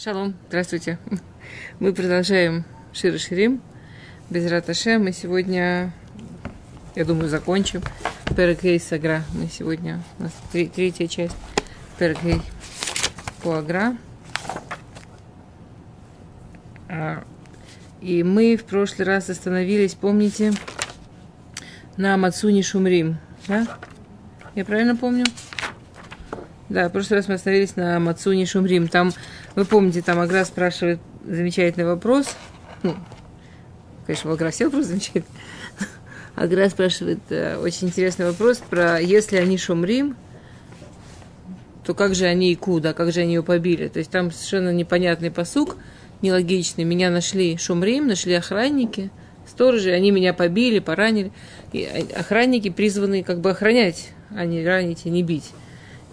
Шалом, здравствуйте. Мы продолжаем Шира Ширим. Без Раташе мы сегодня, я думаю, закончим. Перекей Сагра. Мы сегодня, у нас три, третья часть Перекей по Агра. А, и мы в прошлый раз остановились, помните, на Мацуни Шумрим. Да? Я правильно помню? Да, в прошлый раз мы остановились на Мацуни Шумрим. Там, вы помните, там Агра спрашивает замечательный вопрос. Ну, конечно, Агра все вопрос замечательный. Агра спрашивает э, очень интересный вопрос про если они Шумрим, то как же они и куда, как же они ее побили. То есть там совершенно непонятный посук, нелогичный. Меня нашли Шумрим, нашли охранники, сторожи, они меня побили, поранили. И охранники призваны как бы охранять, а не ранить и не бить.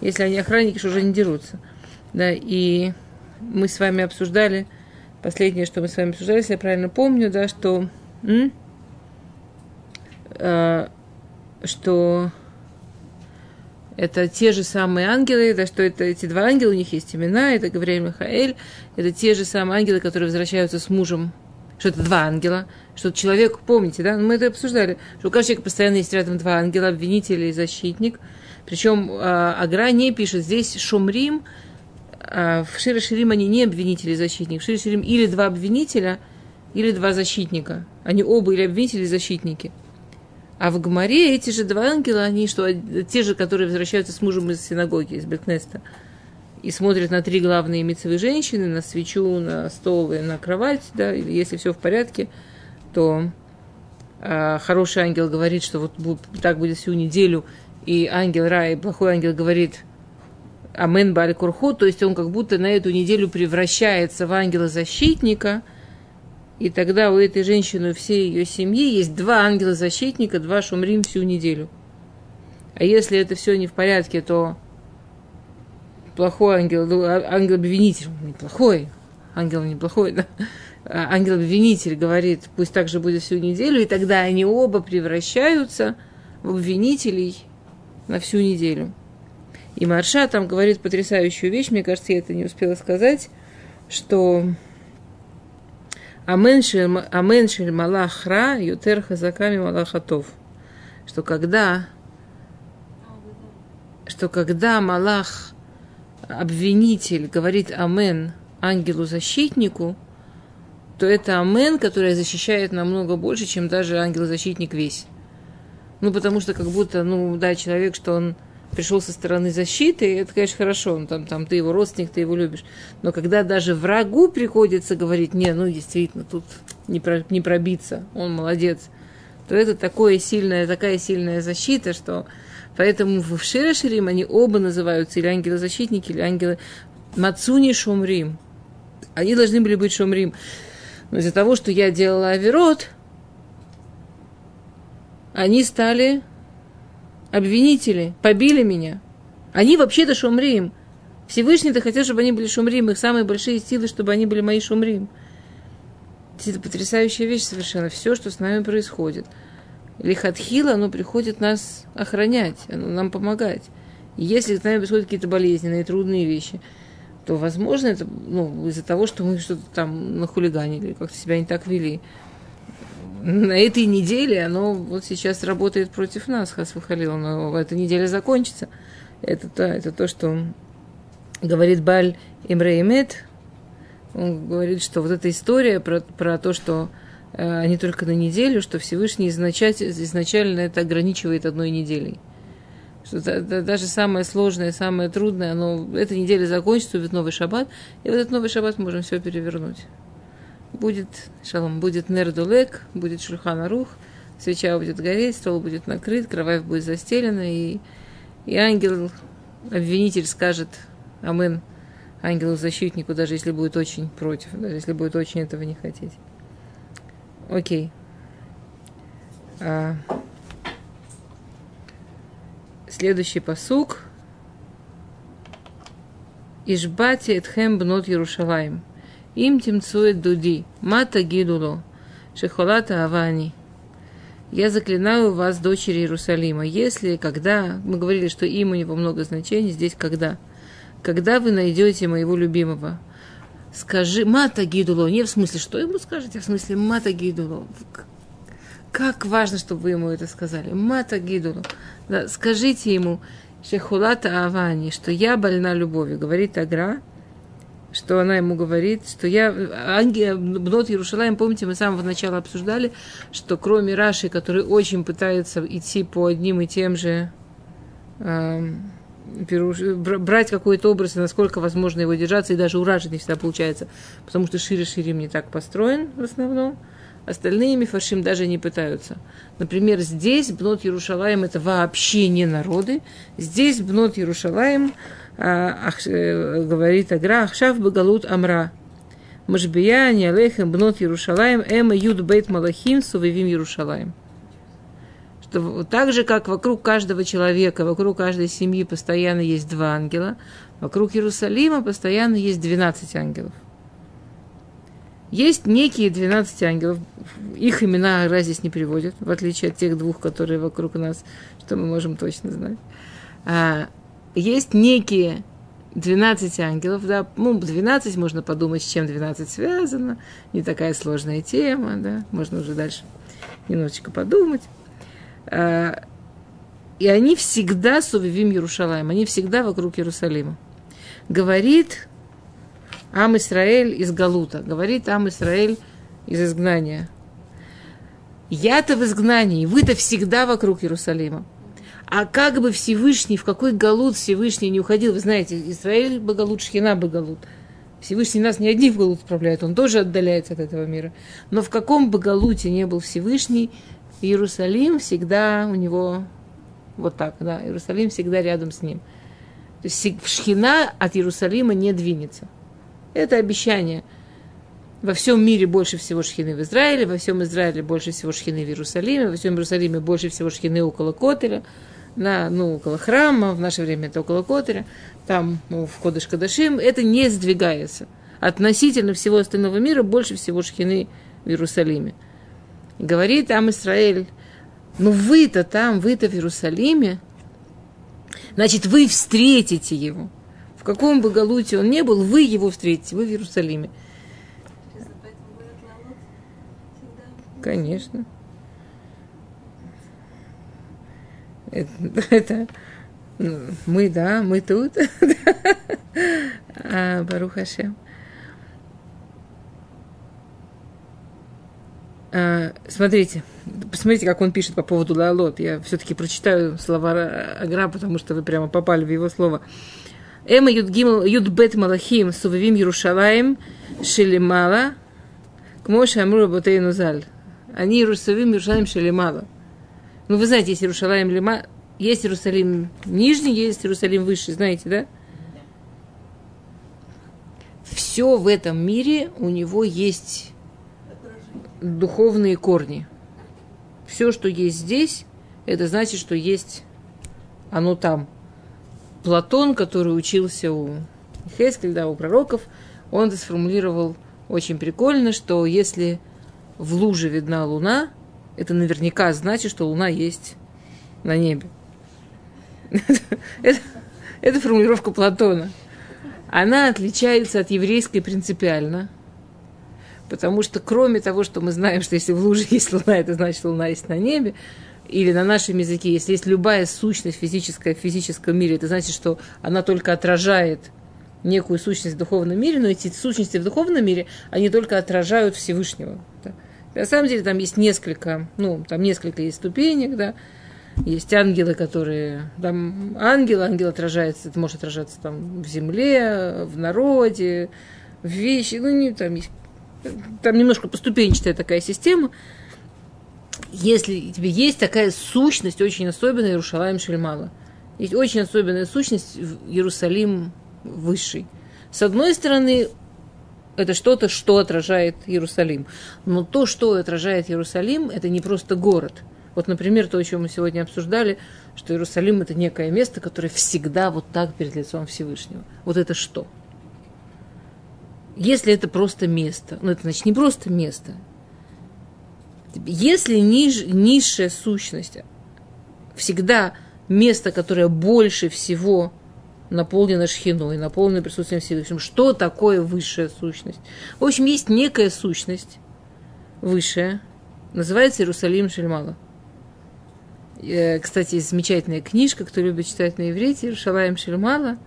Если они охранники, что уже не дерутся. Да, и мы с вами обсуждали, последнее, что мы с вами обсуждали, если я правильно помню, да, что, м? А, что это те же самые ангелы, да, что это эти два ангела, у них есть имена, это Гавриэль Михаэль, это те же самые ангелы, которые возвращаются с мужем, что это два ангела, что человек, помните, да, мы это обсуждали, что у каждого человека постоянно есть рядом два ангела, обвинитель и защитник – причем э, Агра не пишет здесь Шумрим, э, в Шире Ширим они не обвинители и защитник. В Шире Ширим или два обвинителя, или два защитника. Они оба или обвинители, или защитники. А в Гмаре эти же два ангела, они что, те же, которые возвращаются с мужем из синагоги, из Бекнеста, и смотрят на три главные мецевые женщины, на свечу, на стол и на кровать, да, если все в порядке, то э, хороший ангел говорит, что вот так будет всю неделю, и ангел Рай, плохой ангел говорит Амен Баль то есть он как будто на эту неделю превращается в ангела-защитника, и тогда у этой женщины, у всей ее семьи есть два ангела-защитника, два шумрим всю неделю. А если это все не в порядке, то плохой ангел, ну, а, ангел-обвинитель, неплохой, ангел неплохой, да, а ангел-обвинитель говорит, пусть так же будет всю неделю, и тогда они оба превращаются в обвинителей на всю неделю. И Марша там говорит потрясающую вещь, мне кажется, я это не успела сказать, что Аменшель Малахра Ютер Хазаками Малахатов. Что когда что когда Малах, обвинитель, говорит Амен ангелу-защитнику, то это Амен, который защищает намного больше, чем даже ангел-защитник весь. Ну, потому что как будто, ну, да, человек, что он пришел со стороны защиты, это, конечно, хорошо, он там, там, ты его родственник, ты его любишь. Но когда даже врагу приходится говорить, не, ну, действительно, тут не, про, не пробиться, он молодец, то это такое сильная, такая сильная защита, что поэтому в Шире Ширим они оба называются или ангелы-защитники, или ангелы Мацуни Шумрим. Они должны были быть Шумрим. Но из-за того, что я делала Аверот, они стали обвинители, побили меня. Они вообще-то шумрим. Всевышний-то хотел, чтобы они были шумрим. Их самые большие силы, чтобы они были мои шумрим. Это потрясающая вещь совершенно. Все, что с нами происходит. Лихатхила, оно приходит нас охранять, оно нам помогать. И если с нами происходят какие-то болезненные, трудные вещи, то, возможно, это ну, из-за того, что мы что-то там нахулиганили, как-то себя не так вели на этой неделе оно вот сейчас работает против нас, Хасвахалил, но эта неделя закончится. Это, то, это то, что говорит Баль Имреймет. Он говорит, что вот эта история про, про то, что э, они только на неделю, что Всевышний изначально, изначально это ограничивает одной неделей. Что да, да, даже самое сложное, самое трудное, оно, эта неделя закончится, будет новый шаббат, и в этот новый шаббат мы можем все перевернуть будет, шалом, будет нердулек, будет шульхан рух, свеча будет гореть, стол будет накрыт, кровать будет застелена, и, и ангел, обвинитель скажет Амен ангелу-защитнику, даже если будет очень против, даже если будет очень этого не хотеть. Окей. А, следующий посук. Ишбати этхем бнот Ярушалаем. Им темцует дуди, мата гидуло, шехолата авани. Я заклинаю вас, дочери Иерусалима, если, когда, мы говорили, что им у него много значений, здесь когда, когда вы найдете моего любимого. скажи, мата гидуло, не в смысле, что ему скажете, а в смысле мата гидуло. Как важно, чтобы вы ему это сказали. Мата гидуло. Да, скажите ему, шехулата авани, что я больна любовью, говорит Агра, что она ему говорит, что я... Бнот Иерушалаем, помните, мы с самого начала обсуждали, что кроме Раши, который очень пытается идти по одним и тем же... Эм, брать какой-то образ насколько возможно его держаться, и даже у Раши не всегда получается, потому что Шире Ширим не так построен в основном. Остальные мифаршим даже не пытаются. Например, здесь Бнот Ярушалаем это вообще не народы. Здесь Бнот Ярушалаем э, говорит Агра, Ахшав Багалут Амра. Машбия, Ниалехем, Бнот Ярушалаем, Эма Юд Бейт Малахим, Сувевим Ярушалаем. Что так же, как вокруг каждого человека, вокруг каждой семьи постоянно есть два ангела, вокруг Иерусалима постоянно есть 12 ангелов. Есть некие 12 ангелов, их имена Агра здесь не приводят, в отличие от тех двух, которые вокруг нас, что мы можем точно знать. Есть некие 12 ангелов, да, ну, 12, можно подумать, с чем 12 связано, не такая сложная тема, да, можно уже дальше немножечко подумать. А, и они всегда сувивим Иерушалаем, они всегда вокруг Иерусалима. Говорит Ам Исраэль из Галута, говорит Ам Исраэль из изгнания. Я-то в изгнании, вы-то всегда вокруг Иерусалима. А как бы Всевышний, в какой галут Всевышний не уходил, вы знаете, Израиль Багалут, Шхина Багалут. Всевышний нас не одни в Галут управляет, он тоже отдаляется от этого мира. Но в каком бы Галуте не был Всевышний, Иерусалим всегда у него вот так, да, Иерусалим всегда рядом с ним. То есть Шхина от Иерусалима не двинется. Это обещание. Во всем мире больше всего шхины в Израиле, во всем Израиле больше всего шхины в Иерусалиме, во всем Иерусалиме больше всего шхины около Котеля – на, ну, около храма, в наше время это около Котеля, там ну, в Кодыш Кадашим, это не сдвигается. Относительно всего остального мира больше всего шхины в Иерусалиме. говорит там Израиль, ну вы-то там, вы-то в Иерусалиме, значит, вы встретите его. В каком бы галуте он не был, вы его встретите, вы в Иерусалиме. Конечно. Это, это мы, да, мы тут. а, Барухашем. А, смотрите, посмотрите, как он пишет по поводу Лалот. Я все-таки прочитаю слова Агра, потому что вы прямо попали в его слово. Эма Юдбет Малахим Сувавим Ярушалаем Шелемала Кмоша Амрура Ботейну Заль. Они Иерусалим Ярушалаем Шелемала. Ну, вы знаете, есть Иерусалим Лима, есть Иерусалим нижний, есть Иерусалим высший, знаете, да? Все в этом мире у него есть духовные корни. Все, что есть здесь, это значит, что есть оно там. Платон, который учился у Хескель, да, у пророков, он это сформулировал очень прикольно, что если в луже видна луна, это наверняка значит, что Луна есть на небе. Это, это формулировка Платона. Она отличается от еврейской принципиально, потому что кроме того, что мы знаем, что если в луже есть Луна, это значит, что Луна есть на небе, или на нашем языке, если есть любая сущность физическая в физическом мире, это значит, что она только отражает некую сущность в духовном мире, но эти сущности в духовном мире, они только отражают Всевышнего. Да. На самом деле там есть несколько, ну, там несколько есть ступенек, да, есть ангелы, которые, там ангел, ангел отражается, это может отражаться там в земле, в народе, в вещи, ну, не, там есть, там немножко поступенчатая такая система. Если тебе есть такая сущность очень особенная, Иерушалаем Шельмала, есть очень особенная сущность Иерусалим высший. С одной стороны, это что-то, что отражает Иерусалим. Но то, что отражает Иерусалим, это не просто город. Вот, например, то, о чем мы сегодня обсуждали, что Иерусалим это некое место, которое всегда вот так перед лицом Всевышнего. Вот это что? Если это просто место, ну это значит не просто место. Если ниж, низшая сущность всегда место, которое больше всего наполнена шхиной, наполнена присутствием Всевышнего. Что такое высшая сущность? В общем, есть некая сущность высшая, называется Иерусалим Шельмала. Э, кстати, замечательная книжка, кто любит читать на иврите, Иерушалаем Шельмала.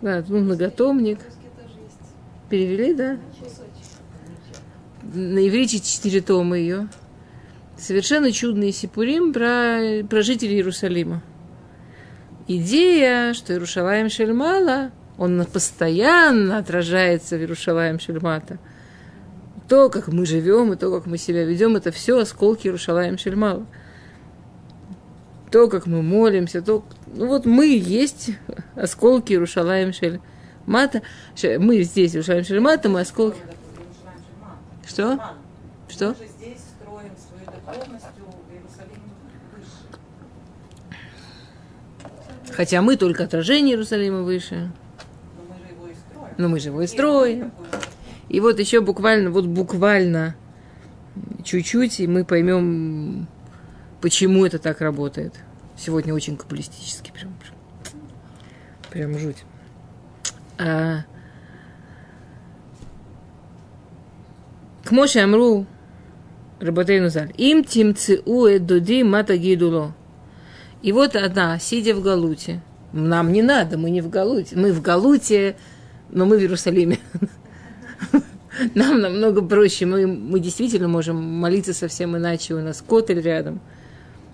Да, ну, многотомник. Перевели, да? На иврите четыре тома ее. Совершенно чудный сипурим про, про жителей Иерусалима идея, что Иерушалаем Шельмала, он постоянно отражается в Иерушалаем Шельмата. То, как мы живем, и то, как мы себя ведем, это все осколки Иерушалаем Шельмала. То, как мы молимся, то... Ну вот мы есть осколки Иерушалаем Шельмата. Мы здесь Иерушалаем Шельмата, мы осколки... Что? Что? Хотя мы только отражение Иерусалима выше. Но мы же его и строим. И вот еще буквально, вот буквально чуть-чуть, и мы поймем, почему это так работает. Сегодня очень каббалистически, прям, прям, жуть. А, к Моше Амру, Работейну им тимцеу эдуди мата гидуло. И вот она, сидя в Галуте, нам не надо, мы не в Галуте, мы в Галуте, но мы в Иерусалиме. Нам намного проще, мы, мы действительно можем молиться совсем иначе, у нас котель рядом.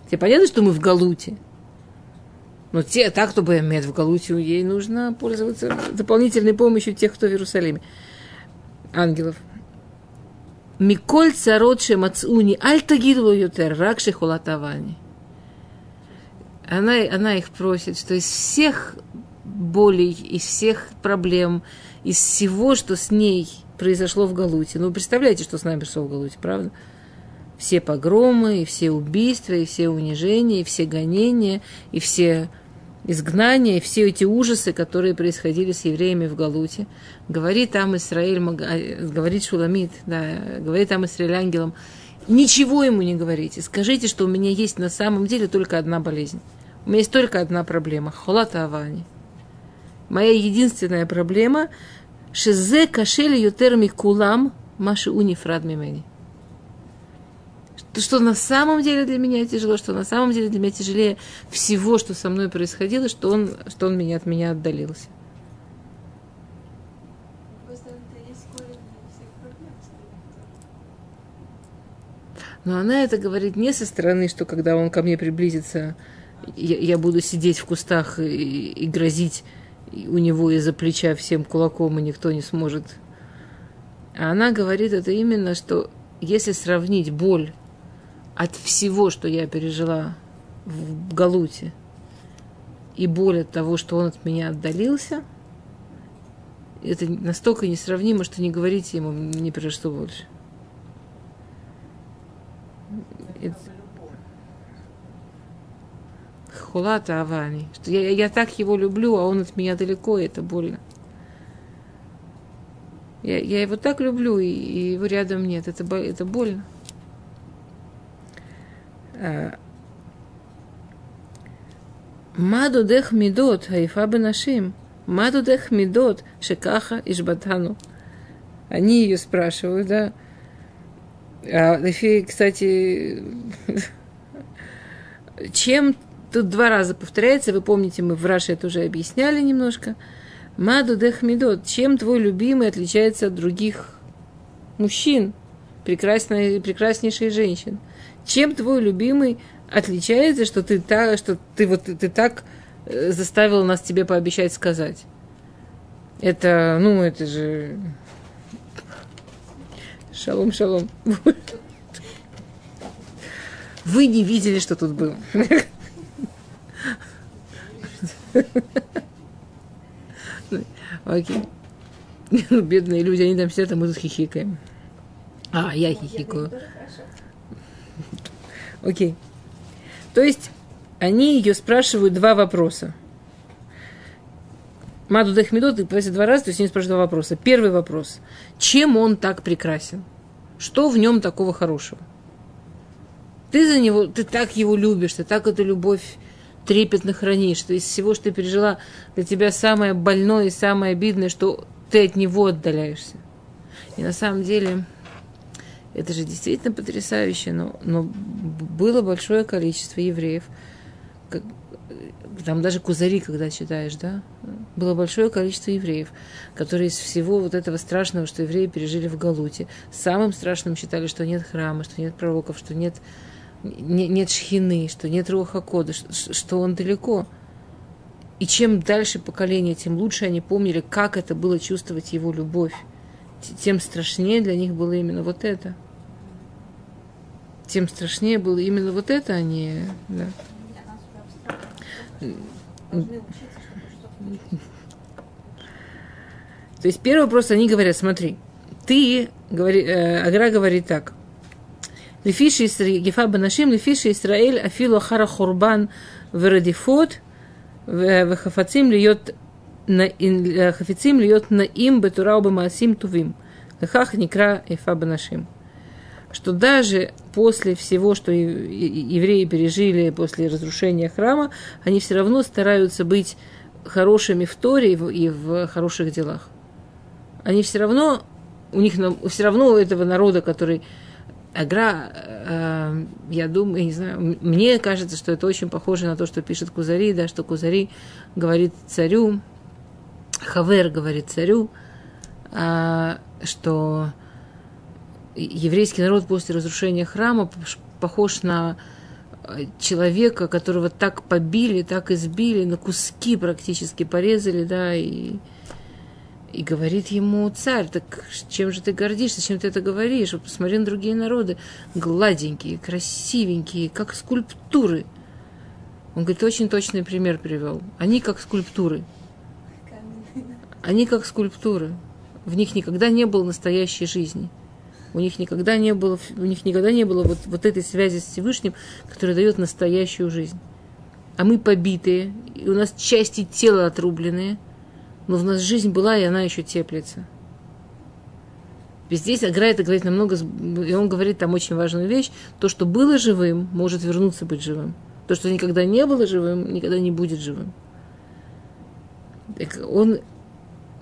Тебе понятно, что мы в Галуте? Но те, так, кто бы имеет в Галуте, ей нужно пользоваться дополнительной помощью тех, кто в Иерусалиме. Ангелов. Миколь царот шемацуни аль тагидло ютер рак шехолатавани она, она их просит, что из всех болей, из всех проблем, из всего, что с ней произошло в Галуте. Ну, представляете, что с нами произошло в Галуте, правда? Все погромы, и все убийства, и все унижения, и все гонения, и все изгнания, и все эти ужасы, которые происходили с евреями в Галуте. Говорит там Израиль, а, говорит Шуламид, да, говорит там Израиль ангелом, ничего ему не говорите, скажите, что у меня есть на самом деле только одна болезнь. У меня есть только одна проблема – холата авани. Моя единственная проблема – шизе кашели ютерми кулам маши унифрад мимени. Что на самом деле для меня тяжело, что на самом деле для меня тяжелее всего, что со мной происходило, что он, что он меня от меня отдалился. Но она это говорит не со стороны, что когда он ко мне приблизится, я, я буду сидеть в кустах и, и грозить у него из-за плеча всем кулаком, и никто не сможет. А она говорит это именно, что если сравнить боль от всего, что я пережила в Галуте, и боль от того, что он от меня отдалился, это настолько несравнимо, что не говорите ему ни про что больше. Это, хулата авани, что я, я так его люблю, а он от меня далеко, и это больно. Я, я его так люблю, и, и его рядом нет, это, это больно. А, Маду дех мидот, хайфа бенашим. Маду дех мидот, шекаха ишбатану. Они ее спрашивают, да. А, кстати, чем Тут два раза повторяется, вы помните, мы в Раше это уже объясняли немножко. Маду дехмидот, чем твой любимый отличается от других мужчин, прекрасной, прекраснейшей женщин? Чем твой любимый отличается, что ты, так, что ты, вот, ты так э, заставил нас тебе пообещать сказать? Это, ну, это же... Шалом, шалом. Вы не видели, что тут было. Окей. Бедные люди, они там сидят, а мы тут хихикаем. А, я хихикаю. Окей. То есть, они ее спрашивают два вопроса. Маду Дахмидот их просят два раза, то есть они спрашивают два вопроса. Первый вопрос. Чем он так прекрасен? Что в нем такого хорошего? Ты за него, ты так его любишь, ты так эту любовь трепетно хранишь, что из всего, что ты пережила, для тебя самое больное и самое обидное, что ты от него отдаляешься. И на самом деле это же действительно потрясающе, но, но было большое количество евреев, как, там даже кузари, когда читаешь, да, было большое количество евреев, которые из всего вот этого страшного, что евреи пережили в Галуте, самым страшным считали, что нет храма, что нет пророков, что нет, не, нет шхины, что нет руха кода, что, что он далеко. И чем дальше поколение, тем лучше они помнили, как это было чувствовать его любовь. Тем страшнее для них было именно вот это. Тем страшнее было именно вот это, а не... Да. То есть первый вопрос, они говорят, смотри, ты, говори, э, Агра говорит так. Лефиши Гефа Банашим, Лефиши Исраэль, Афилу Ахара Хурбан, Верадифот, Вехафацим льет хафицим льет наим бетурау бамасим тувим. Лехах никра Ефа Банашим что даже после всего, что евреи пережили после разрушения храма, они все равно стараются быть хорошими в Торе и в, хороших делах. Они все равно, у них все равно у этого народа, который Агра, э, я думаю, не знаю, мне кажется, что это очень похоже на то, что пишет Кузари, да, что Кузари говорит царю, Хавер говорит царю, э, что еврейский народ после разрушения храма похож на э, человека, которого так побили, так избили, на куски практически порезали, да, и, и говорит ему царь, так чем же ты гордишься, чем ты это говоришь? Посмотри на другие народы, гладенькие, красивенькие, как скульптуры. Он говорит, очень точный пример привел. Они как скульптуры. Они как скульптуры. В них никогда не было настоящей жизни у них никогда не было, у них никогда не было вот, вот этой связи с Всевышним, которая дает настоящую жизнь. А мы побитые, и у нас части тела отрубленные, но в нас жизнь была, и она еще теплится. Здесь Агра это говорит намного, и он говорит там очень важную вещь, то, что было живым, может вернуться быть живым. То, что никогда не было живым, никогда не будет живым. Он...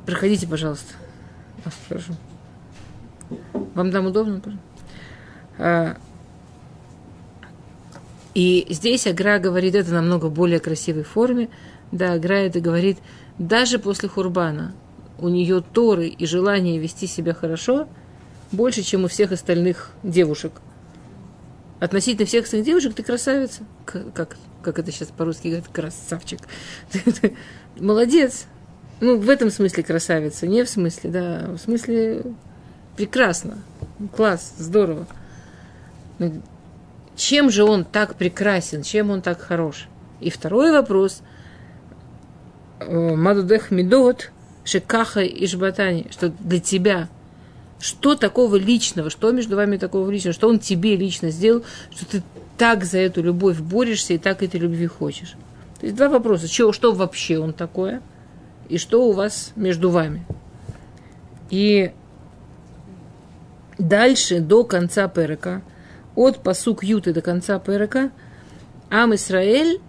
Проходите, пожалуйста. Вас прошу. Вам там удобно? А, и здесь Агра говорит это намного более красивой форме. Да, Агра это говорит, даже после Хурбана у нее торы и желание вести себя хорошо больше, чем у всех остальных девушек. Относительно всех остальных девушек ты красавица. Как, как это сейчас по-русски говорят? Красавчик. Молодец. Ну, в этом смысле красавица, не в смысле, да, в смысле прекрасно, класс, здорово. Чем же он так прекрасен, чем он так хорош? И второй вопрос. Мадудех Медот, Шекаха и Жбатани, что для тебя, что такого личного, что между вами такого личного, что он тебе лично сделал, что ты так за эту любовь борешься и так этой любви хочешь. То есть два вопроса. Что, что вообще он такое? И что у вас между вами? И дальше до конца Перека, от посук Юты до конца Перека, Ам Исраэль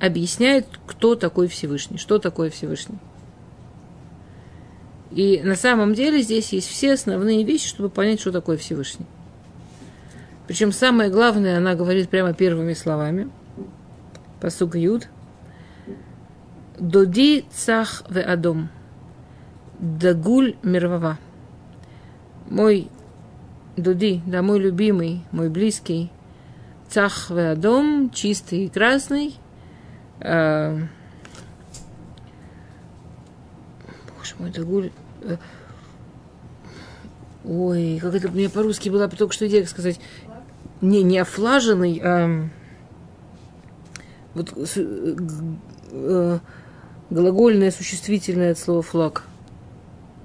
объясняет, кто такой Всевышний, что такое Всевышний. И на самом деле здесь есть все основные вещи, чтобы понять, что такое Всевышний. Причем самое главное, она говорит прямо первыми словами. Посук Юд. Доди цах ве адом. Дагуль мирвава. Мой Дуди, да, мой любимый, мой близкий, Цах Веадом, чистый и красный. Э, боже мой, это гуль... Э, ой, как это мне по-русски было только что идея сказать. Не, не офлаженный, а вот э, э, глагольное, существительное от слова флаг.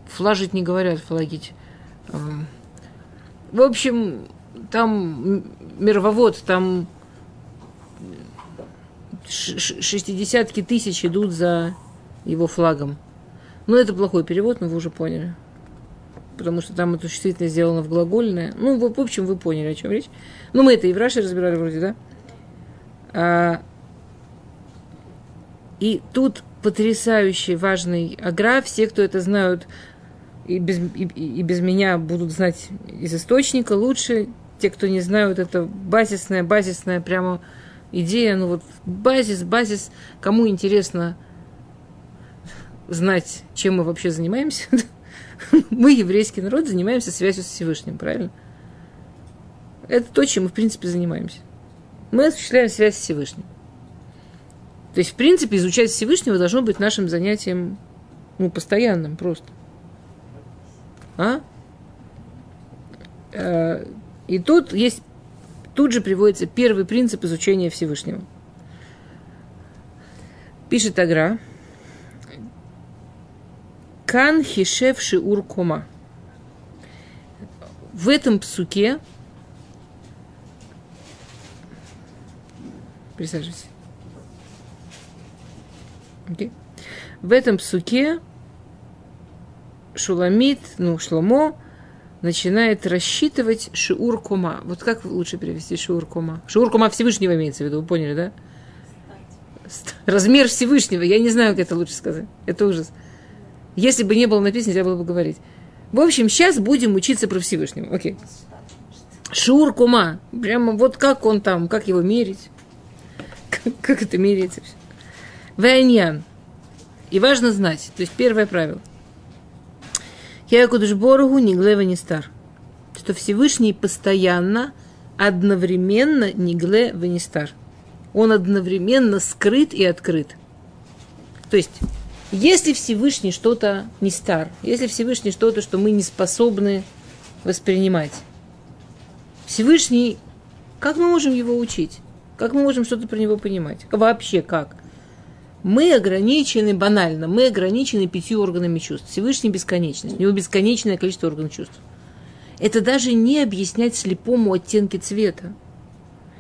Флажить не говорят, флагить. Э, в общем, там мировод, там шестидесятки тысяч идут за его флагом. Ну, это плохой перевод, но вы уже поняли. Потому что там это чувствительно сделано в глагольное. Ну, в, в общем, вы поняли, о чем речь. Ну, мы это и в Раше разбирали вроде, да? А, И тут потрясающий важный агра. Все, кто это знают, и без, и, и без меня будут знать из источника лучше. Те, кто не знают, это базисная, базисная прямо идея. Ну вот базис, базис. Кому интересно знать, чем мы вообще занимаемся, мы, еврейский народ, занимаемся связью с Всевышним, правильно? Это то, чем мы, в принципе, занимаемся. Мы осуществляем связь с Всевышним. То есть, в принципе, изучать Всевышнего должно быть нашим занятием ну, постоянным просто. А? Э, и тут есть, тут же приводится первый принцип изучения Всевышнего. Пишет Агра. Кан хишев шиур кома. В этом псуке Присаживайся. Okay. В этом псуке Шуламит, ну, Шломо, начинает рассчитывать шиур кома. Вот как лучше перевести шиур кома? Шиур кома Всевышнего имеется в виду, вы поняли, да? Размер Всевышнего, я не знаю, как это лучше сказать. Это ужас. Если бы не было написано, нельзя было бы говорить. В общем, сейчас будем учиться про Всевышнего. Окей. Шиур кома. Прямо вот как он там, как его мерить. Как, как это меряется все. Вэньян. И важно знать, то есть первое правило. Якудышборгу не глева не стар. Что Всевышний постоянно, одновременно не гле не стар. Он одновременно скрыт и открыт. То есть, если Всевышний что-то не стар, если Всевышний что-то, что мы не способны воспринимать, Всевышний, как мы можем его учить? Как мы можем что-то про него понимать? Вообще как? Мы ограничены банально, мы ограничены пятью органами чувств. Всевышний бесконечность, у него бесконечное количество органов чувств. Это даже не объяснять слепому оттенки цвета.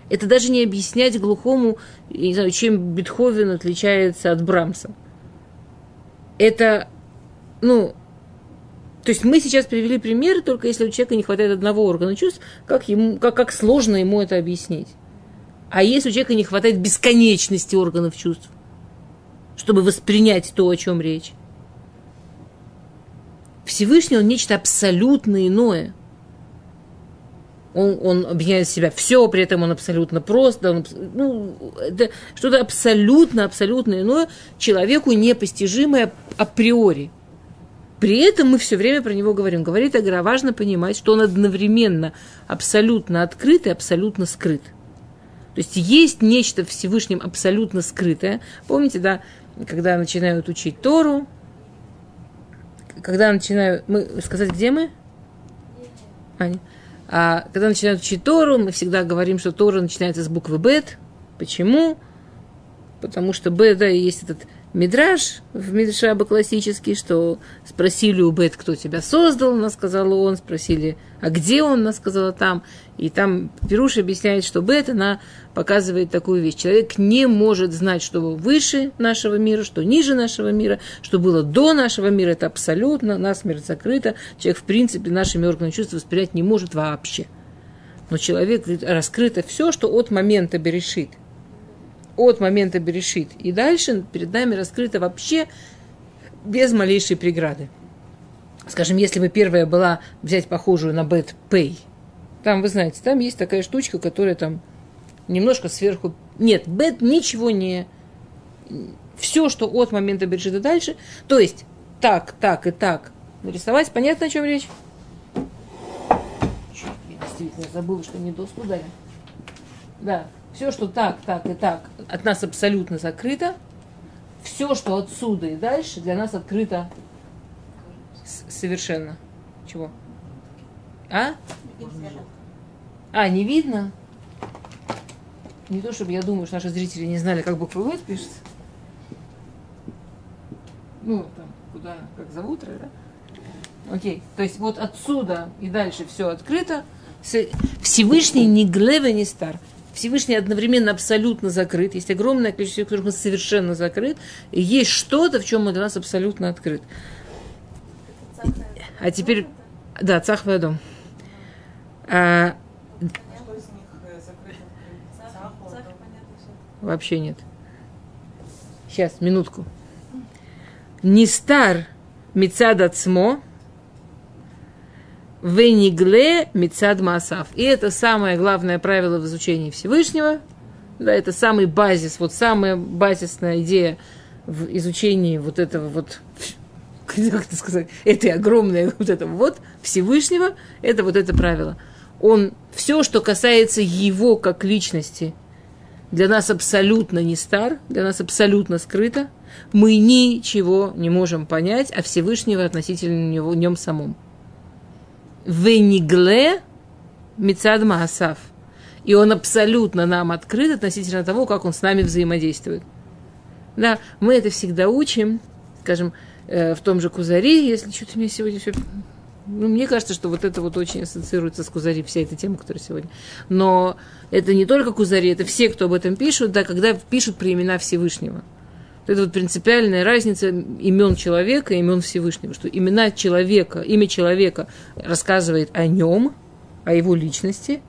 Это даже не объяснять глухому, не знаю, чем Бетховен отличается от Брамса. Это, ну, то есть мы сейчас привели пример, только если у человека не хватает одного органа чувств, как, ему, как, как сложно ему это объяснить. А если у человека не хватает бесконечности органов чувств, чтобы воспринять то, о чем речь. Всевышний, он нечто абсолютно иное. Он, он объединяет себя все, при этом он абсолютно прост. Он, ну, это что-то абсолютно, абсолютно иное, человеку непостижимое априори. При этом мы все время про него говорим. Говорит Агра, важно понимать, что он одновременно абсолютно открыт и абсолютно скрыт. То есть есть нечто Всевышним абсолютно скрытое. Помните, да, когда начинают учить Тору, когда начинают... Мы сказать, где мы? Аня. А когда начинают учить Тору, мы всегда говорим, что Тора начинается с буквы Бет. Почему? Потому что Б, да, есть этот Мидраж в Мидршаба классический, что спросили у Бет, кто тебя создал, она сказала он, спросили, а где он, она сказала там. И там Перуш объясняет, что Бет, она показывает такую вещь. Человек не может знать, что выше нашего мира, что ниже нашего мира, что было до нашего мира. Это абсолютно насмерть закрыто. Человек, в принципе, нашими органами чувств воспринять не может вообще. Но человек раскрыто все, что от момента берешит – от момента Берешит и дальше перед нами раскрыто вообще без малейшей преграды. Скажем, если бы первая была взять похожую на Бет Pay, там, вы знаете, там есть такая штучка, которая там немножко сверху... Нет, Бет ничего не... Все, что от момента Берешита дальше, то есть так, так и так нарисовать, понятно, о чем речь? Черт, я действительно забыла, что не до ударил. Да, все, что так, так и так от нас абсолютно закрыто, все, что отсюда и дальше, для нас открыто совершенно. Чего? А? А, не видно? Не то, чтобы я думаю, что наши зрители не знали, как буква В пишется. Ну, там, куда, как зовут, да? Окей. То есть вот отсюда и дальше все открыто. Всевышний ни глева, ни стар. Всевышний одновременно абсолютно закрыт, есть огромное количество, в которых он совершенно закрыт, и есть что-то, в чем он для нас абсолютно открыт. А теперь, да, цах дом. А, вообще нет. Сейчас, минутку. Нистар мицад ацмо, венигле мицад масав. И это самое главное правило в изучении Всевышнего. Да, это самый базис, вот самая базисная идея в изучении вот этого вот, как это сказать, этой огромной вот этого вот Всевышнего, это вот это правило. Он, все, что касается его как личности, для нас абсолютно не стар, для нас абсолютно скрыто. Мы ничего не можем понять о Всевышнего относительно него, нем самом. Венигле Мицад Маасав. И он абсолютно нам открыт относительно того, как он с нами взаимодействует. Да, мы это всегда учим, скажем, э, в том же Кузари, если что-то мне сегодня все... Ну, мне кажется, что вот это вот очень ассоциируется с Кузари, вся эта тема, которая сегодня. Но это не только Кузари, это все, кто об этом пишут, да, когда пишут про имена Всевышнего. Это вот принципиальная разница имен человека и имен Всевышнего, что имена человека, имя человека рассказывает о нем, о его личности,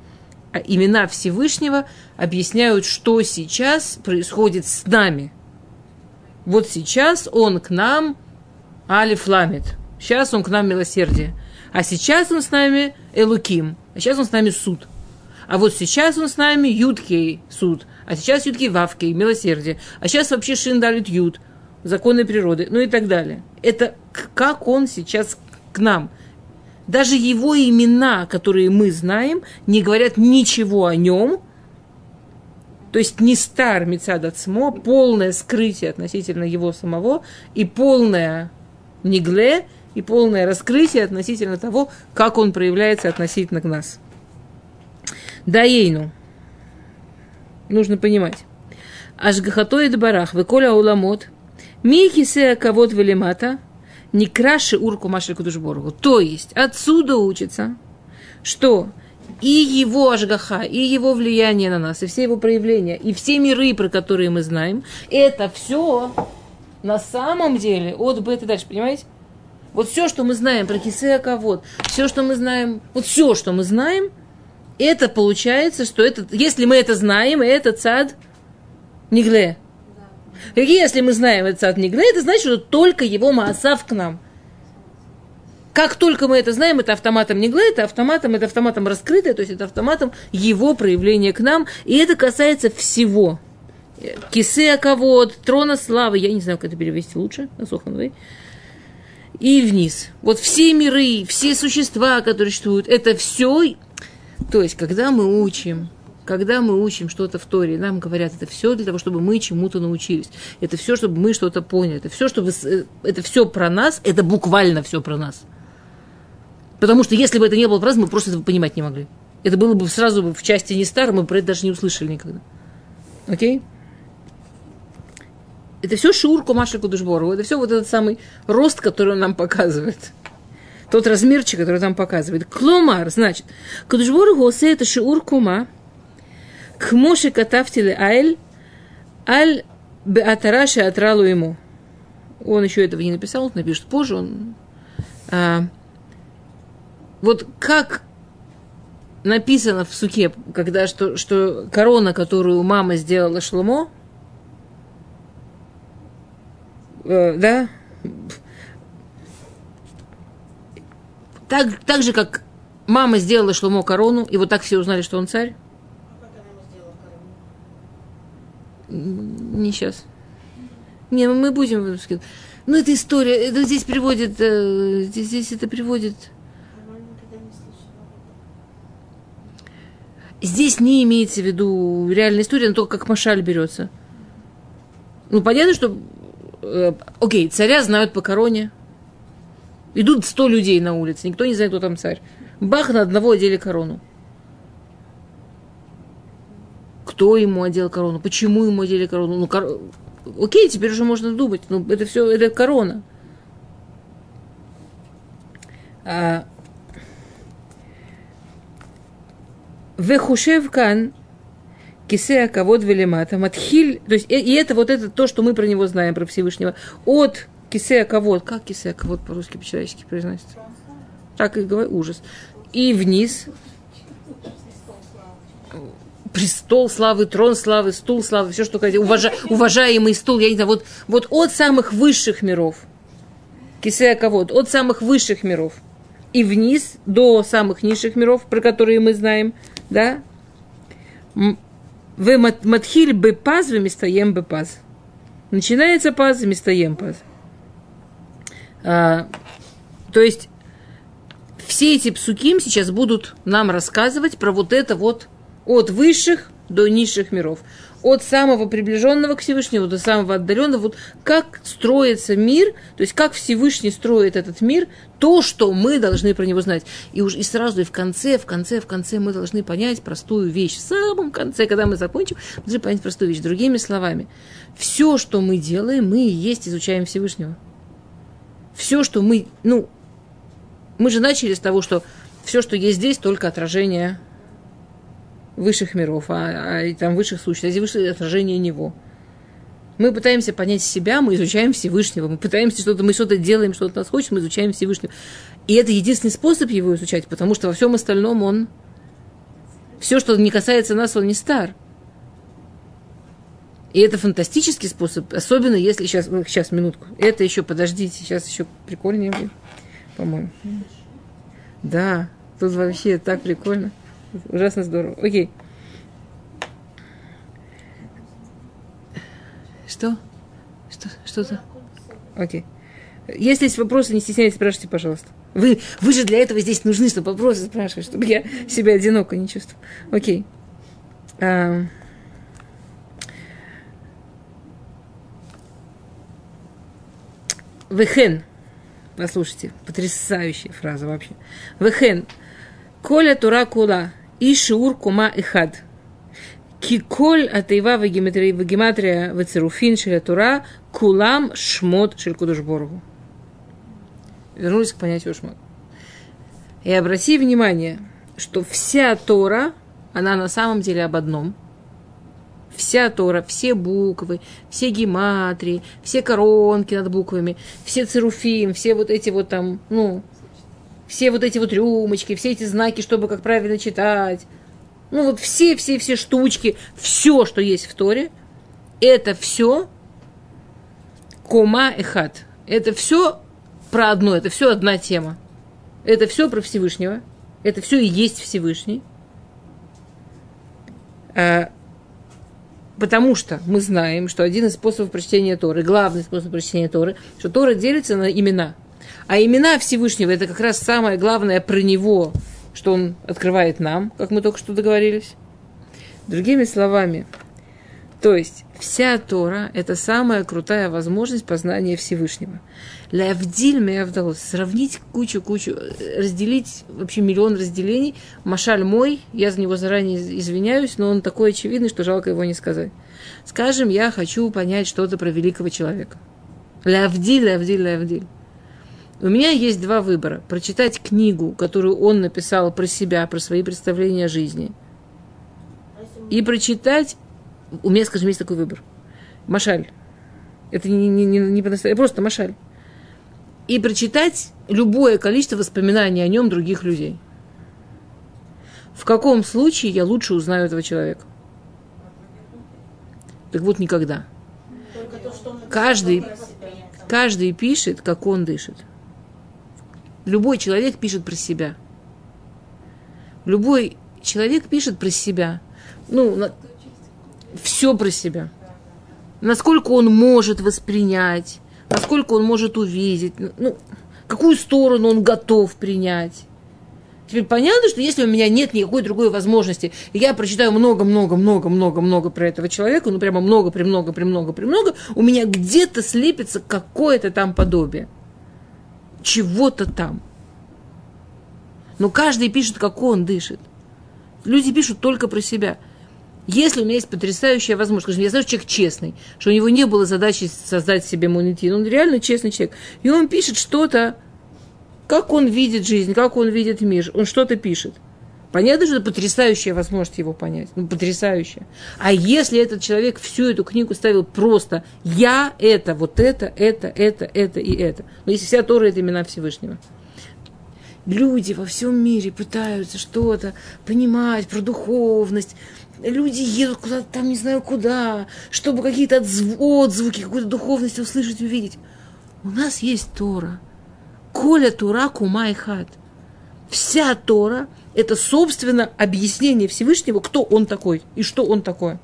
а имена Всевышнего объясняют, что сейчас происходит с нами. Вот сейчас он к нам Алиф Ламит. Сейчас он к нам милосердие. А сейчас он с нами Элуким. А сейчас он с нами суд. А вот сейчас он с нами Юдкей суд. А сейчас Юдкей Вавкей, милосердие. А сейчас вообще Шиндалит Юд, законы природы, ну и так далее. Это как он сейчас к нам. Даже его имена, которые мы знаем, не говорят ничего о нем. То есть не стар Мецадацмо, полное скрытие относительно его самого и полное негле, и полное раскрытие относительно того, как он проявляется относительно к нас. Даейну. Нужно понимать. Ашгахатоид барах, веколя уламот, микисе кавод велимата, не краше урку маши кудушборгу. То есть отсюда учится, что и его ажгаха, и его влияние на нас, и все его проявления, и все миры, про которые мы знаем, это все на самом деле от бет и дальше, понимаете? Вот все, что мы знаем про Кисея Кавод, все, что мы знаем, вот все, что мы знаем, это получается, что это, если мы это знаем, это цад Нигле. Да. Если мы знаем это цад Нигле, это значит, что только его Маасав к нам. Как только мы это знаем, это автоматом Нигле, это автоматом, это автоматом раскрытое, то есть это автоматом его проявления к нам, и это касается всего. Кисе Кавод, трона славы, я не знаю, как это перевести лучше, на Сохановой и вниз. Вот все миры, все существа, которые существуют, это все. То есть, когда мы учим, когда мы учим что-то в Торе, нам говорят, это все для того, чтобы мы чему-то научились. Это все, чтобы мы что-то поняли. Это все, чтобы, э, это все про нас, это буквально все про нас. Потому что если бы это не было про нас, мы просто этого понимать не могли. Это было бы сразу в части не старо, мы про это даже не услышали никогда. Окей? Это все шур Кумаши Кудышбору. Это все вот этот самый рост, который он нам показывает. Тот размерчик, который нам показывает. Кломар, значит, Кудышбору Госе это шур Кума. Кмоши катафтили айль, аль беатараши атралу ему. Он еще этого не написал, он напишет позже. Он, а, вот как написано в суке, когда что, что корона, которую мама сделала Шломо, э, да, так, так же, как мама сделала Шломо корону, и вот так все узнали, что он царь. Не сейчас. Не, мы будем... Ну, это история. Это здесь приводит... Э, здесь, здесь это приводит... Здесь не имеется в виду реальная история, но только как Машаль берется. Ну, понятно, что Э, окей, царя знают по короне. Идут сто людей на улице, никто не знает, кто там царь. Бах, на одного одели корону. Кто ему одел корону? Почему ему одели корону? Ну, кор... окей, теперь уже можно думать. Ну, это все, это корона. А... Вехушевкан Кисея кавод велемата, матхиль, то есть, и это вот это то, что мы про него знаем, про Всевышнего, от кисея кавод, как кисея кавод по-русски по-человечески произносится? Так и говорю, ужас. И вниз, престол славы, трон славы, стул славы, все, что хотите, уважа, уважаемый стул, я не знаю, вот, вот от самых высших миров, кисея кого от самых высших миров и вниз до самых низших миров, про которые мы знаем, да, вы матхиль бы паз, вы местаем бы паз. Начинается паз, местаем паз. А, то есть все эти псуким сейчас будут нам рассказывать про вот это вот от высших до низших миров. От самого приближенного к Всевышнему до самого отдаленного. Вот как строится мир, то есть как Всевышний строит этот мир, то, что мы должны про него знать. И, уж, и сразу и в конце, в конце, в конце мы должны понять простую вещь. В самом конце, когда мы закончим, мы должны понять простую вещь. Другими словами, все, что мы делаем, мы и есть изучаем Всевышнего. Все, что мы, ну, мы же начали с того, что все, что есть здесь, только отражение высших миров, а, а там высших сущностей, высшее отражение него. Мы пытаемся понять себя, мы изучаем Всевышнего, мы пытаемся что-то, мы что-то делаем, что-то нас хочет, мы изучаем Всевышнего. И это единственный способ его изучать, потому что во всем остальном он, все, что не касается нас, он не стар. И это фантастический способ, особенно если сейчас, сейчас минутку, это еще подождите, сейчас еще прикольнее будет по-моему. Да, тут вообще так прикольно. Ужасно здорово. Окей. Что? Что? Что-то? Окей. Если есть вопросы, не стесняйтесь, спрашивайте, пожалуйста. Вы, вы же для этого здесь нужны, чтобы вопросы спрашивать, чтобы я себя одиноко не чувствовал. Окей. А... Вехен. Послушайте, потрясающая фраза вообще. Вехен. Коля тура кула. И шиур кума и хад. Киколь атеева вегематрия вецеруфин шеля тура кулам шмот шель кудушборгу. Вернулись к понятию шмот. И обрати внимание, что вся Тора, она на самом деле об одном – Вся Тора, все буквы, все гематрии, все коронки над буквами, все церуфим, все вот эти вот там, ну, все вот эти вот рюмочки, все эти знаки, чтобы как правильно читать. Ну, вот все-все-все штучки, все, что есть в Торе, это все кома и хат. Это все про одно, это все одна тема. Это все про Всевышнего. Это все и есть Всевышний. Потому что мы знаем, что один из способов прочтения Торы, главный способ прочтения Торы, что Тора делится на имена. А имена Всевышнего – это как раз самое главное про Него, что Он открывает нам, как мы только что договорились. Другими словами, то есть вся Тора – это самая крутая возможность познания Всевышнего. Лявдиль меавдалос. Сравнить кучу-кучу, разделить вообще миллион разделений. Машаль мой, я за него заранее извиняюсь, но он такой очевидный, что жалко его не сказать. Скажем, я хочу понять что-то про великого человека. Лявдиль, лявдиль, лявдиль. У меня есть два выбора. Прочитать книгу, которую он написал про себя, про свои представления о жизни. И прочитать у меня, скажем, есть такой выбор. Машаль. Это не, не, не, не просто машаль. И прочитать любое количество воспоминаний о нем других людей. В каком случае я лучше узнаю этого человека? Так вот, никогда. Каждый, каждый пишет, как он дышит. Любой человек пишет про себя. Любой человек пишет про себя. Ну, все про себя. Насколько он может воспринять, насколько он может увидеть, ну, какую сторону он готов принять. Теперь понятно, что если у меня нет никакой другой возможности, и я прочитаю много-много-много-много-много про этого человека, ну прямо много, премного, премного, премного, у меня где-то слепится какое-то там подобие. Чего-то там. Но каждый пишет, как он дышит. Люди пишут только про себя – если у меня есть потрясающая возможность, я знаю, что человек честный, что у него не было задачи создать себе монетин, он реально честный человек, и он пишет что-то, как он видит жизнь, как он видит мир, он что-то пишет. Понятно, что это потрясающая возможность его понять. Ну, потрясающая. А если этот человек всю эту книгу ставил просто «я это, вот это, это, это, это и это». Но если вся Тора – это имена Всевышнего. Люди во всем мире пытаются что-то понимать про духовность, люди едут куда-то там, не знаю куда, чтобы какие-то отзвуки, какую-то духовность услышать, увидеть. У нас есть Тора. Коля Тура Кума и Хат. Вся Тора – это, собственно, объяснение Всевышнего, кто он такой и что он такое.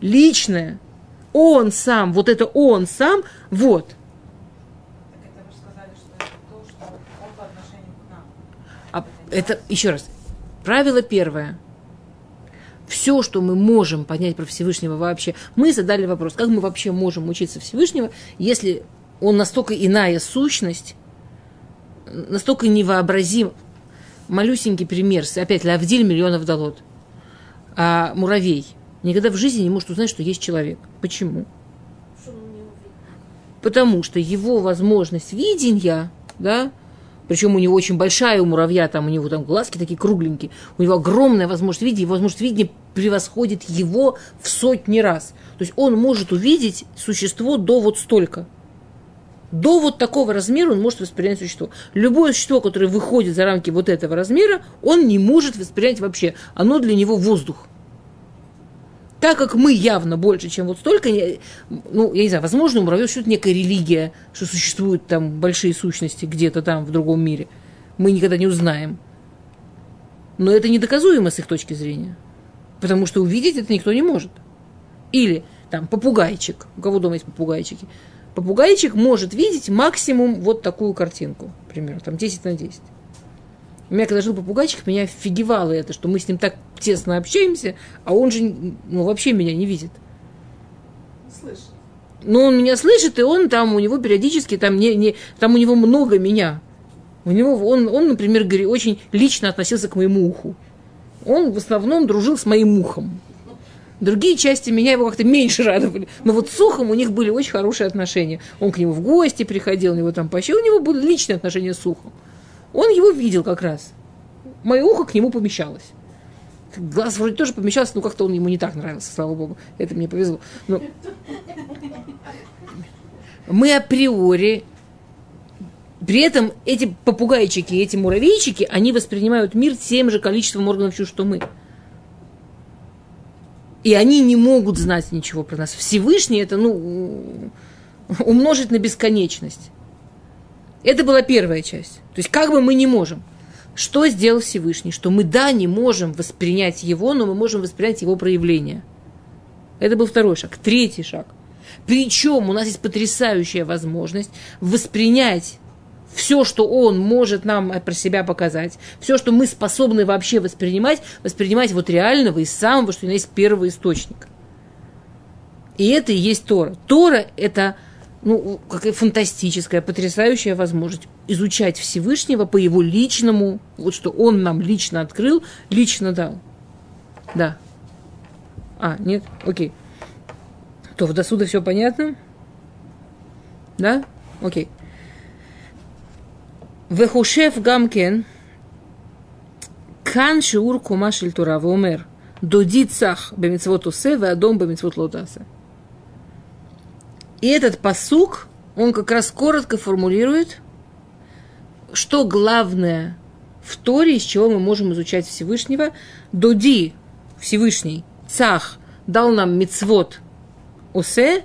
Личное. Он сам, вот это он сам, вот. А это, еще раз, правило первое. Все, что мы можем понять про Всевышнего вообще, мы задали вопрос, как мы вообще можем учиться Всевышнего, если он настолько иная сущность, настолько невообразим. Малюсенький пример, опять Лавдиль миллионов долот. А муравей никогда в жизни не может узнать, что есть человек. Почему? Потому что его возможность видения, да, причем у него очень большая у муравья, там у него там глазки такие кругленькие, у него огромная возможность видеть, и возможность видения превосходит его в сотни раз. То есть он может увидеть существо до вот столько. До вот такого размера он может воспринять существо. Любое существо, которое выходит за рамки вот этого размера, он не может воспринять вообще. Оно для него воздух так как мы явно больше, чем вот столько, ну, я не знаю, возможно, у муравьев что-то некая религия, что существуют там большие сущности где-то там в другом мире. Мы никогда не узнаем. Но это недоказуемо с их точки зрения. Потому что увидеть это никто не может. Или там попугайчик. У кого дома есть попугайчики? Попугайчик может видеть максимум вот такую картинку, примерно, там 10 на 10. У меня когда жил попугайчик, меня офигевало это, что мы с ним так тесно общаемся, а он же ну, вообще меня не видит. Слышит. Ну, он меня слышит, и он там, у него периодически, там, не, не, там у него много меня. У него, он, он, например, очень лично относился к моему уху. Он в основном дружил с моим ухом. Другие части меня его как-то меньше радовали. Но вот с ухом у них были очень хорошие отношения. Он к нему в гости приходил, у него там почти, у него были личные отношения с ухом. Он его видел как раз. Мое ухо к нему помещалось. Глаз вроде тоже помещался, но как-то он ему не так нравился, слава богу. Это мне повезло. Но... Мы априори при этом эти попугайчики, эти муравейчики, они воспринимают мир тем же количеством органов чувств, что мы. И они не могут знать ничего про нас. Всевышний это, ну, умножить на бесконечность. Это была первая часть. То есть как бы мы не можем. Что сделал Всевышний? Что мы, да, не можем воспринять его, но мы можем воспринять его проявление. Это был второй шаг. Третий шаг. Причем у нас есть потрясающая возможность воспринять все, что он может нам про себя показать, все, что мы способны вообще воспринимать, воспринимать вот реального из самого, что у нас есть первого источника. И это и есть Тора. Тора – это – ну, какая фантастическая, потрясающая возможность изучать Всевышнего по его личному, вот что он нам лично открыл, лично дал. Да. А, нет? Окей. То в досуда все понятно? Да? Окей. Вехушев гамкен кан шиур кумашель тура вумер додицах бемицвот усе, веадом бемицвот лотасе. И этот посук, он как раз коротко формулирует, что главное в Торе, из чего мы можем изучать Всевышнего. Доди, Всевышний, Цах, дал нам мицвод осе,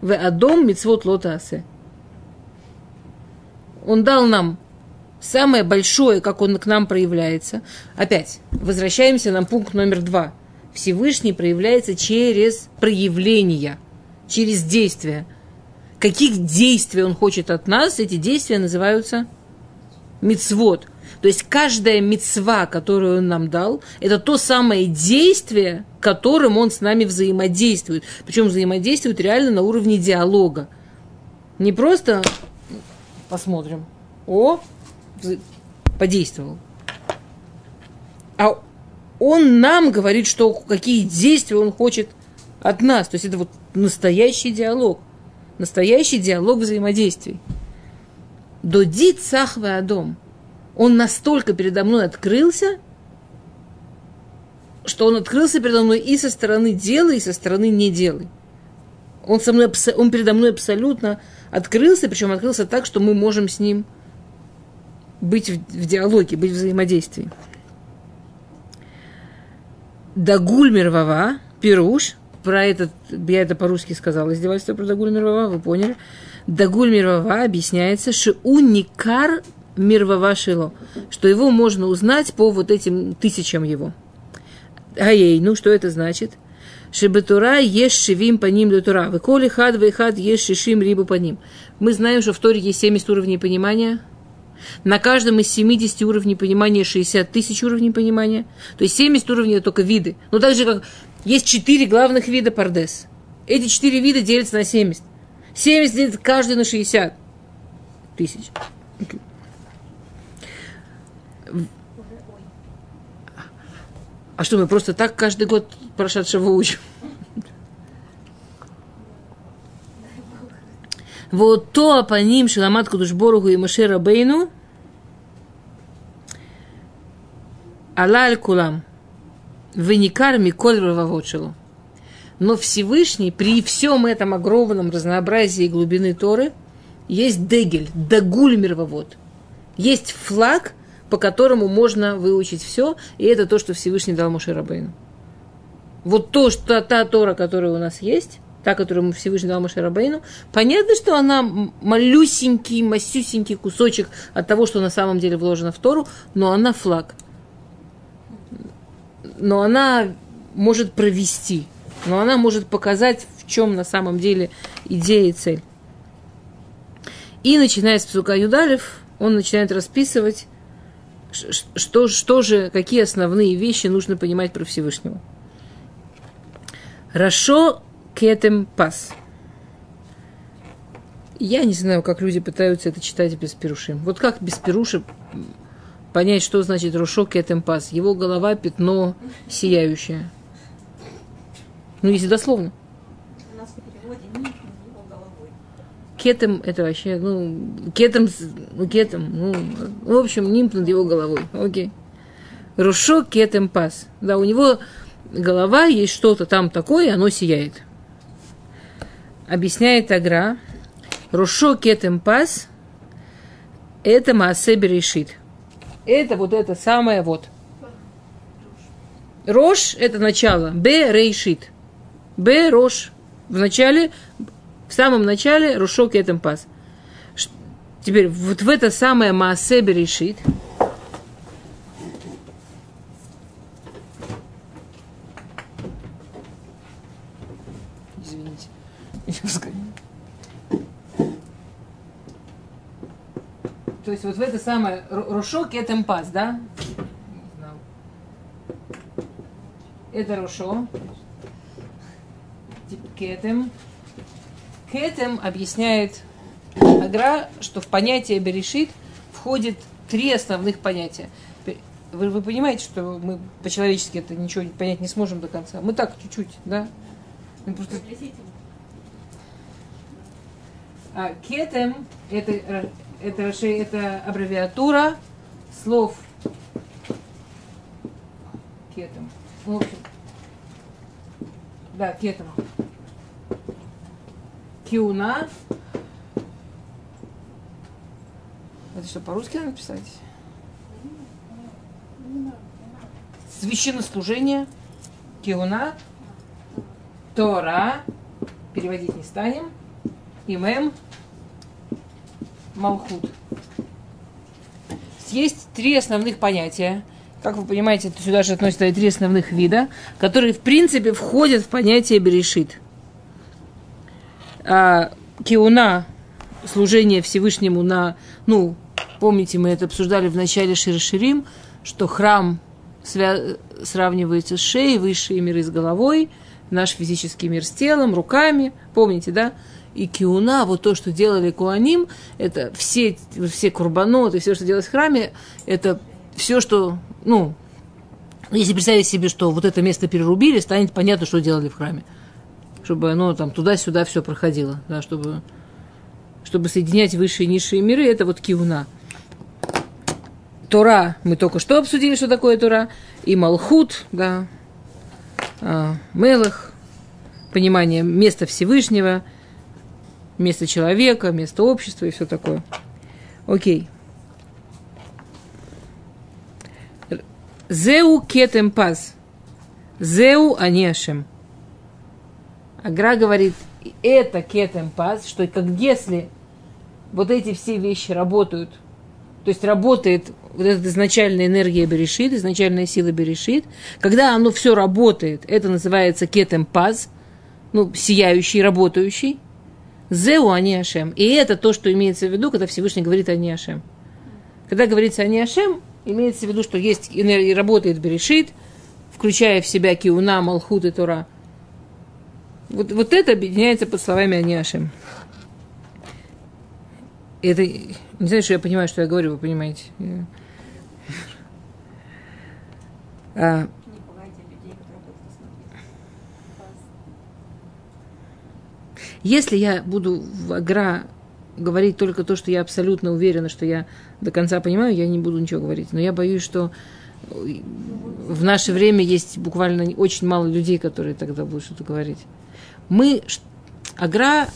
в адом мицвод лота осе. Он дал нам самое большое, как он к нам проявляется. Опять, возвращаемся на пункт номер два. Всевышний проявляется через проявления – через действия. Каких действий он хочет от нас, эти действия называются мицвод. То есть каждая мицва, которую он нам дал, это то самое действие, которым он с нами взаимодействует. Причем взаимодействует реально на уровне диалога. Не просто посмотрим, о, подействовал. А он нам говорит, что какие действия он хочет от нас. То есть это вот настоящий диалог. Настоящий диалог взаимодействий. Доди цахве адом. Он настолько передо мной открылся, что он открылся передо мной и со стороны дела, и со стороны не делай. Он, со мной, он передо мной абсолютно открылся, причем открылся так, что мы можем с ним быть в, в диалоге, быть в взаимодействии. Дагуль Мирвава, Пируш, про этот, я это по-русски сказала, издевательство про Дагуль Мирвава, вы поняли. Дагуль Мирвава объясняется, что уникар Мирвава Шило, что его можно узнать по вот этим тысячам его. Аей, ну что это значит? Шебетура ешь шевим по ним до тура. Вы коли хад вы хад ешь шишим рибу по ним. Мы знаем, что в Торе есть 70 уровней понимания. На каждом из 70 уровней понимания 60 тысяч уровней понимания. То есть 70 уровней это только виды. Но так же, как есть 4 главных вида пардес. Эти 4 вида делятся на 70. 70 делится каждый на 60 тысяч. А что, мы просто так каждый год прошедшего учим? Вот то по ним Шаламат Кудушборуху и Машера Бейну Алаль Кулам Веникар Миколь Рававочелу. Но Всевышний при всем этом огромном разнообразии глубины Торы есть дегель, дагуль мировод. Есть флаг – по которому можно выучить все, и это то, что Всевышний дал Моше Рабейну. Вот то, что та Тора, которая у нас есть, та, которую Всевышний дал Моше Рабейну, понятно, что она малюсенький, масюсенький кусочек от того, что на самом деле вложено в Тору, но она флаг. Но она может провести, но она может показать, в чем на самом деле идея и цель. И начиная с Псука Юдалев, он начинает расписывать что, что же, какие основные вещи нужно понимать про Всевышнего. Рашо кетем пас. Я не знаю, как люди пытаются это читать без перуши. Вот как без перуши понять, что значит Рушо кетем пас? Его голова пятно сияющее. Ну, если дословно. кетом это вообще, ну, кетом, ну, кетом, ну, в общем, нимб над его головой, окей. Рушо кетем пас. Да, у него голова, есть что-то там такое, оно сияет. Объясняет Агра. Рушо кетем пас – это Маасе решит. Это вот это самое вот. Рош – это начало. Б – рейшит. Б – рош. В начале в самом начале Рушок этом пас. Теперь вот в это самое Маасебе решит. То есть вот в это самое Рушок этом пас, да? Это Рушо. Кетем. К этим объясняет Агра, что в понятие Берешит входит три основных понятия. Вы, вы понимаете, что мы по-человечески это ничего понять не сможем до конца. Мы так чуть-чуть, да? Мы просто... А, кетем это, это, это аббревиатура слов кетем. В общем, да, кетем. Киуна. Это что, по-русски надо писать? Священнослужение. Киуна. Тора. Переводить не станем. Имем. Малхут. Есть три основных понятия. Как вы понимаете, это сюда же относятся три основных вида, которые, в принципе, входят в понятие берешит а, киуна, служение Всевышнему на, ну, помните, мы это обсуждали в начале Широширим, что храм свя- сравнивается с шеей, высшие миры с головой, наш физический мир с телом, руками, помните, да? И киуна, вот то, что делали куаним, это все, все курбаноты, все, что делалось в храме, это все, что, ну, если представить себе, что вот это место перерубили, станет понятно, что делали в храме чтобы оно там туда-сюда все проходило, да, чтобы, чтобы соединять высшие и низшие миры, это вот кивуна. Тора, мы только что обсудили, что такое Тора, и Малхут, да, а, Мелах, понимание места Всевышнего, места человека, места общества и все такое. Окей. Зеу кетем паз. Зеу Аниашем. Агра говорит, это кетем паз, что как если вот эти все вещи работают, то есть работает вот эта изначальная энергия Берешит, изначальная сила Берешит, когда оно все работает, это называется кетем паз, ну, сияющий, работающий, зеу ани ашем. И это то, что имеется в виду, когда Всевышний говорит ани ашем. Когда говорится ани ашем, имеется в виду, что есть энергия, работает Берешит, включая в себя киуна, малхут и тора. Вот, вот это объединяется под словами Аниашем. Это, не знаю, что я понимаю, что я говорю, вы понимаете. А, если я буду в Агра говорить только то, что я абсолютно уверена, что я до конца понимаю, я не буду ничего говорить. Но я боюсь, что в наше время есть буквально очень мало людей, которые тогда будут что-то говорить. Мы, Агра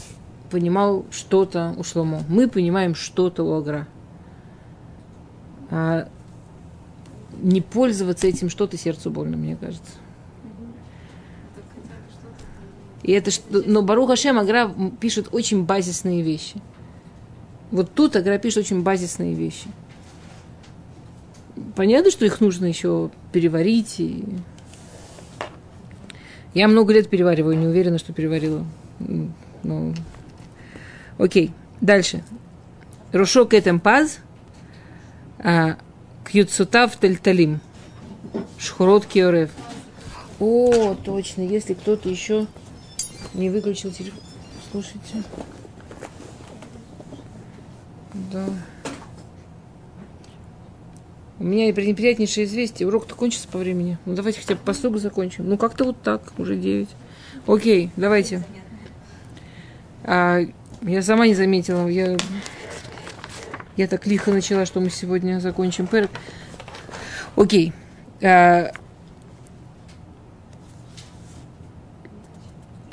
понимал что-то у Шломо. Мы понимаем что-то у Агра. А не пользоваться этим что-то сердцу больно, мне кажется. И это, но Баруха Шем Агра пишет очень базисные вещи. Вот тут Агра пишет очень базисные вещи. Понятно, что их нужно еще переварить. И... Я много лет перевариваю, не уверена, что переварила. Ну, окей, дальше. Рушок этим паз, а, кьюцутав тельталим, шхурот киорев. О, точно, если кто-то еще не выключил телефон. Слушайте. Да. У меня неприятнейшее известие. Урок-то кончится по времени. Ну, давайте хотя бы посугу закончим. Ну, как-то вот так, уже 9. Окей, давайте. А, я сама не заметила. Я, я так лихо начала, что мы сегодня закончим перек. Окей. А,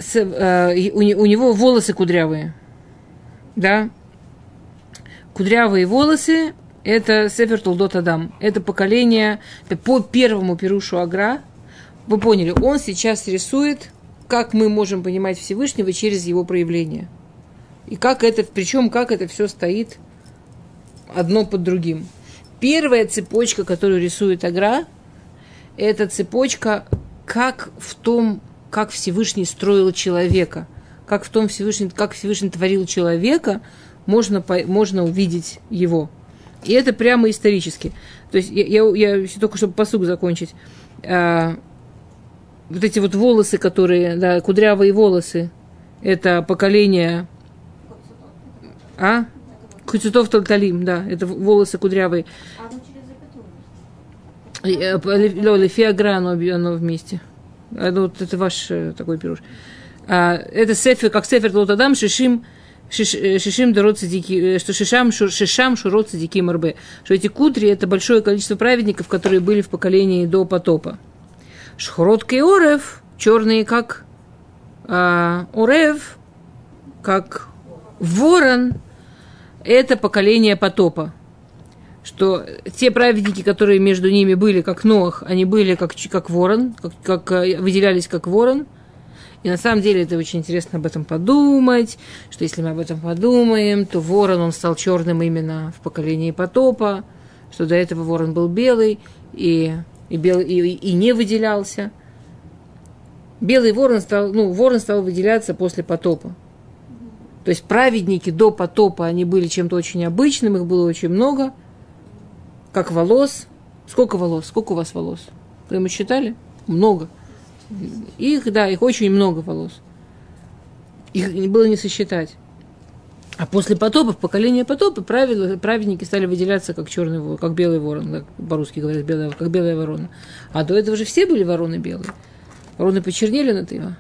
с, а, у, у него волосы кудрявые. Да? Кудрявые волосы это Сефер Толдот Адам. Это поколение, по первому Перушу Агра. Вы поняли, он сейчас рисует, как мы можем понимать Всевышнего через его проявление. И как это, причем как это все стоит одно под другим. Первая цепочка, которую рисует Агра, это цепочка, как в том, как Всевышний строил человека, как в том Всевышний, как Всевышний творил человека, можно, можно увидеть его. И это прямо исторически. То есть я, я, я только чтобы посуг закончить. А, вот эти вот волосы, которые, да, кудрявые волосы, это поколение... А? Куцутов Талталим, да, это волосы кудрявые. Лефиагра, оно, оно вместе. Оно, вот это ваш э, такой пируш. А, это сефер, как сефер Лотадам, Шишим, Э, шишим дород цадики, э, что шишам, шишам шурот цадики марбе, что эти кудри – это большое количество праведников, которые были в поколении до потопа. Шхорот орев, черные как а, орев, как ворон, это поколение потопа. Что те праведники, которые между ними были, как Ноах, они были как, как ворон, как, как, э, выделялись как ворон – и на самом деле это очень интересно об этом подумать, что если мы об этом подумаем, то ворон, он стал черным именно в поколении потопа, что до этого ворон был белый и, и, белый, и, и не выделялся. Белый ворон стал, ну, ворон стал выделяться после потопа. То есть праведники до потопа, они были чем-то очень обычным, их было очень много, как волос. Сколько волос? Сколько у вас волос? Вы мы считали? Много. Их, да, их очень много волос. Их было не сосчитать. А после потопа, в поколение потопа, правила, праведники стали выделяться как черный как белый ворон, как по-русски говорят, белая, как белая ворона. А до этого же все были вороны белые. Вороны почернели на.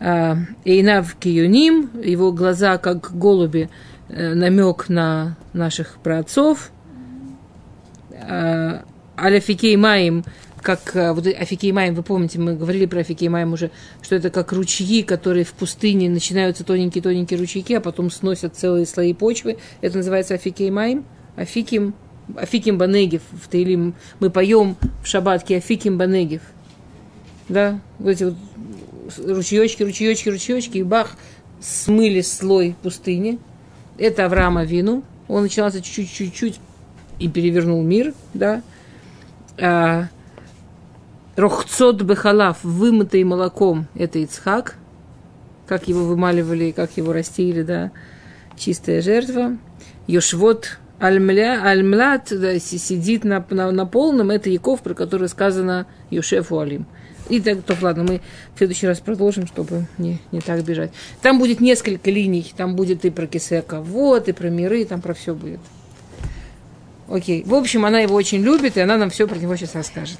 А, Эйнав Киюним, его глаза как голуби, э, намек на наших праотцов. А, על אפיקי מים, как э, вот אפיקי מים, вы помните, мы говорили про אפיקי מים уже, что это как ручьи, которые в пустыне начинаются тоненькие-тоненькие ручейки, а потом сносят целые слои почвы. Это называется אפיקי מים. אפיקים, אפיקים בנגב в תהילים. Мы поем в шабат כאפיקים בנגב. да, вот эти вот ручеечки, ручеечки, ручеечки, и бах, смыли слой пустыни. Это Авраама Вину. Он начинался чуть-чуть-чуть и перевернул мир, да. А, Рохцот Бехалав, вымытый молоком, это Ицхак, как его вымаливали, как его растили, да, чистая жертва. Йошвот Альмля, Альмлат да, сидит на, на, на полном, это Яков, про который сказано Йошефу Алим. И так, то ладно, мы в следующий раз продолжим, чтобы не, не так бежать. Там будет несколько линий, там будет и про Кисека, вот, и про миры, там про все будет. Окей. В общем, она его очень любит, и она нам все про него сейчас расскажет.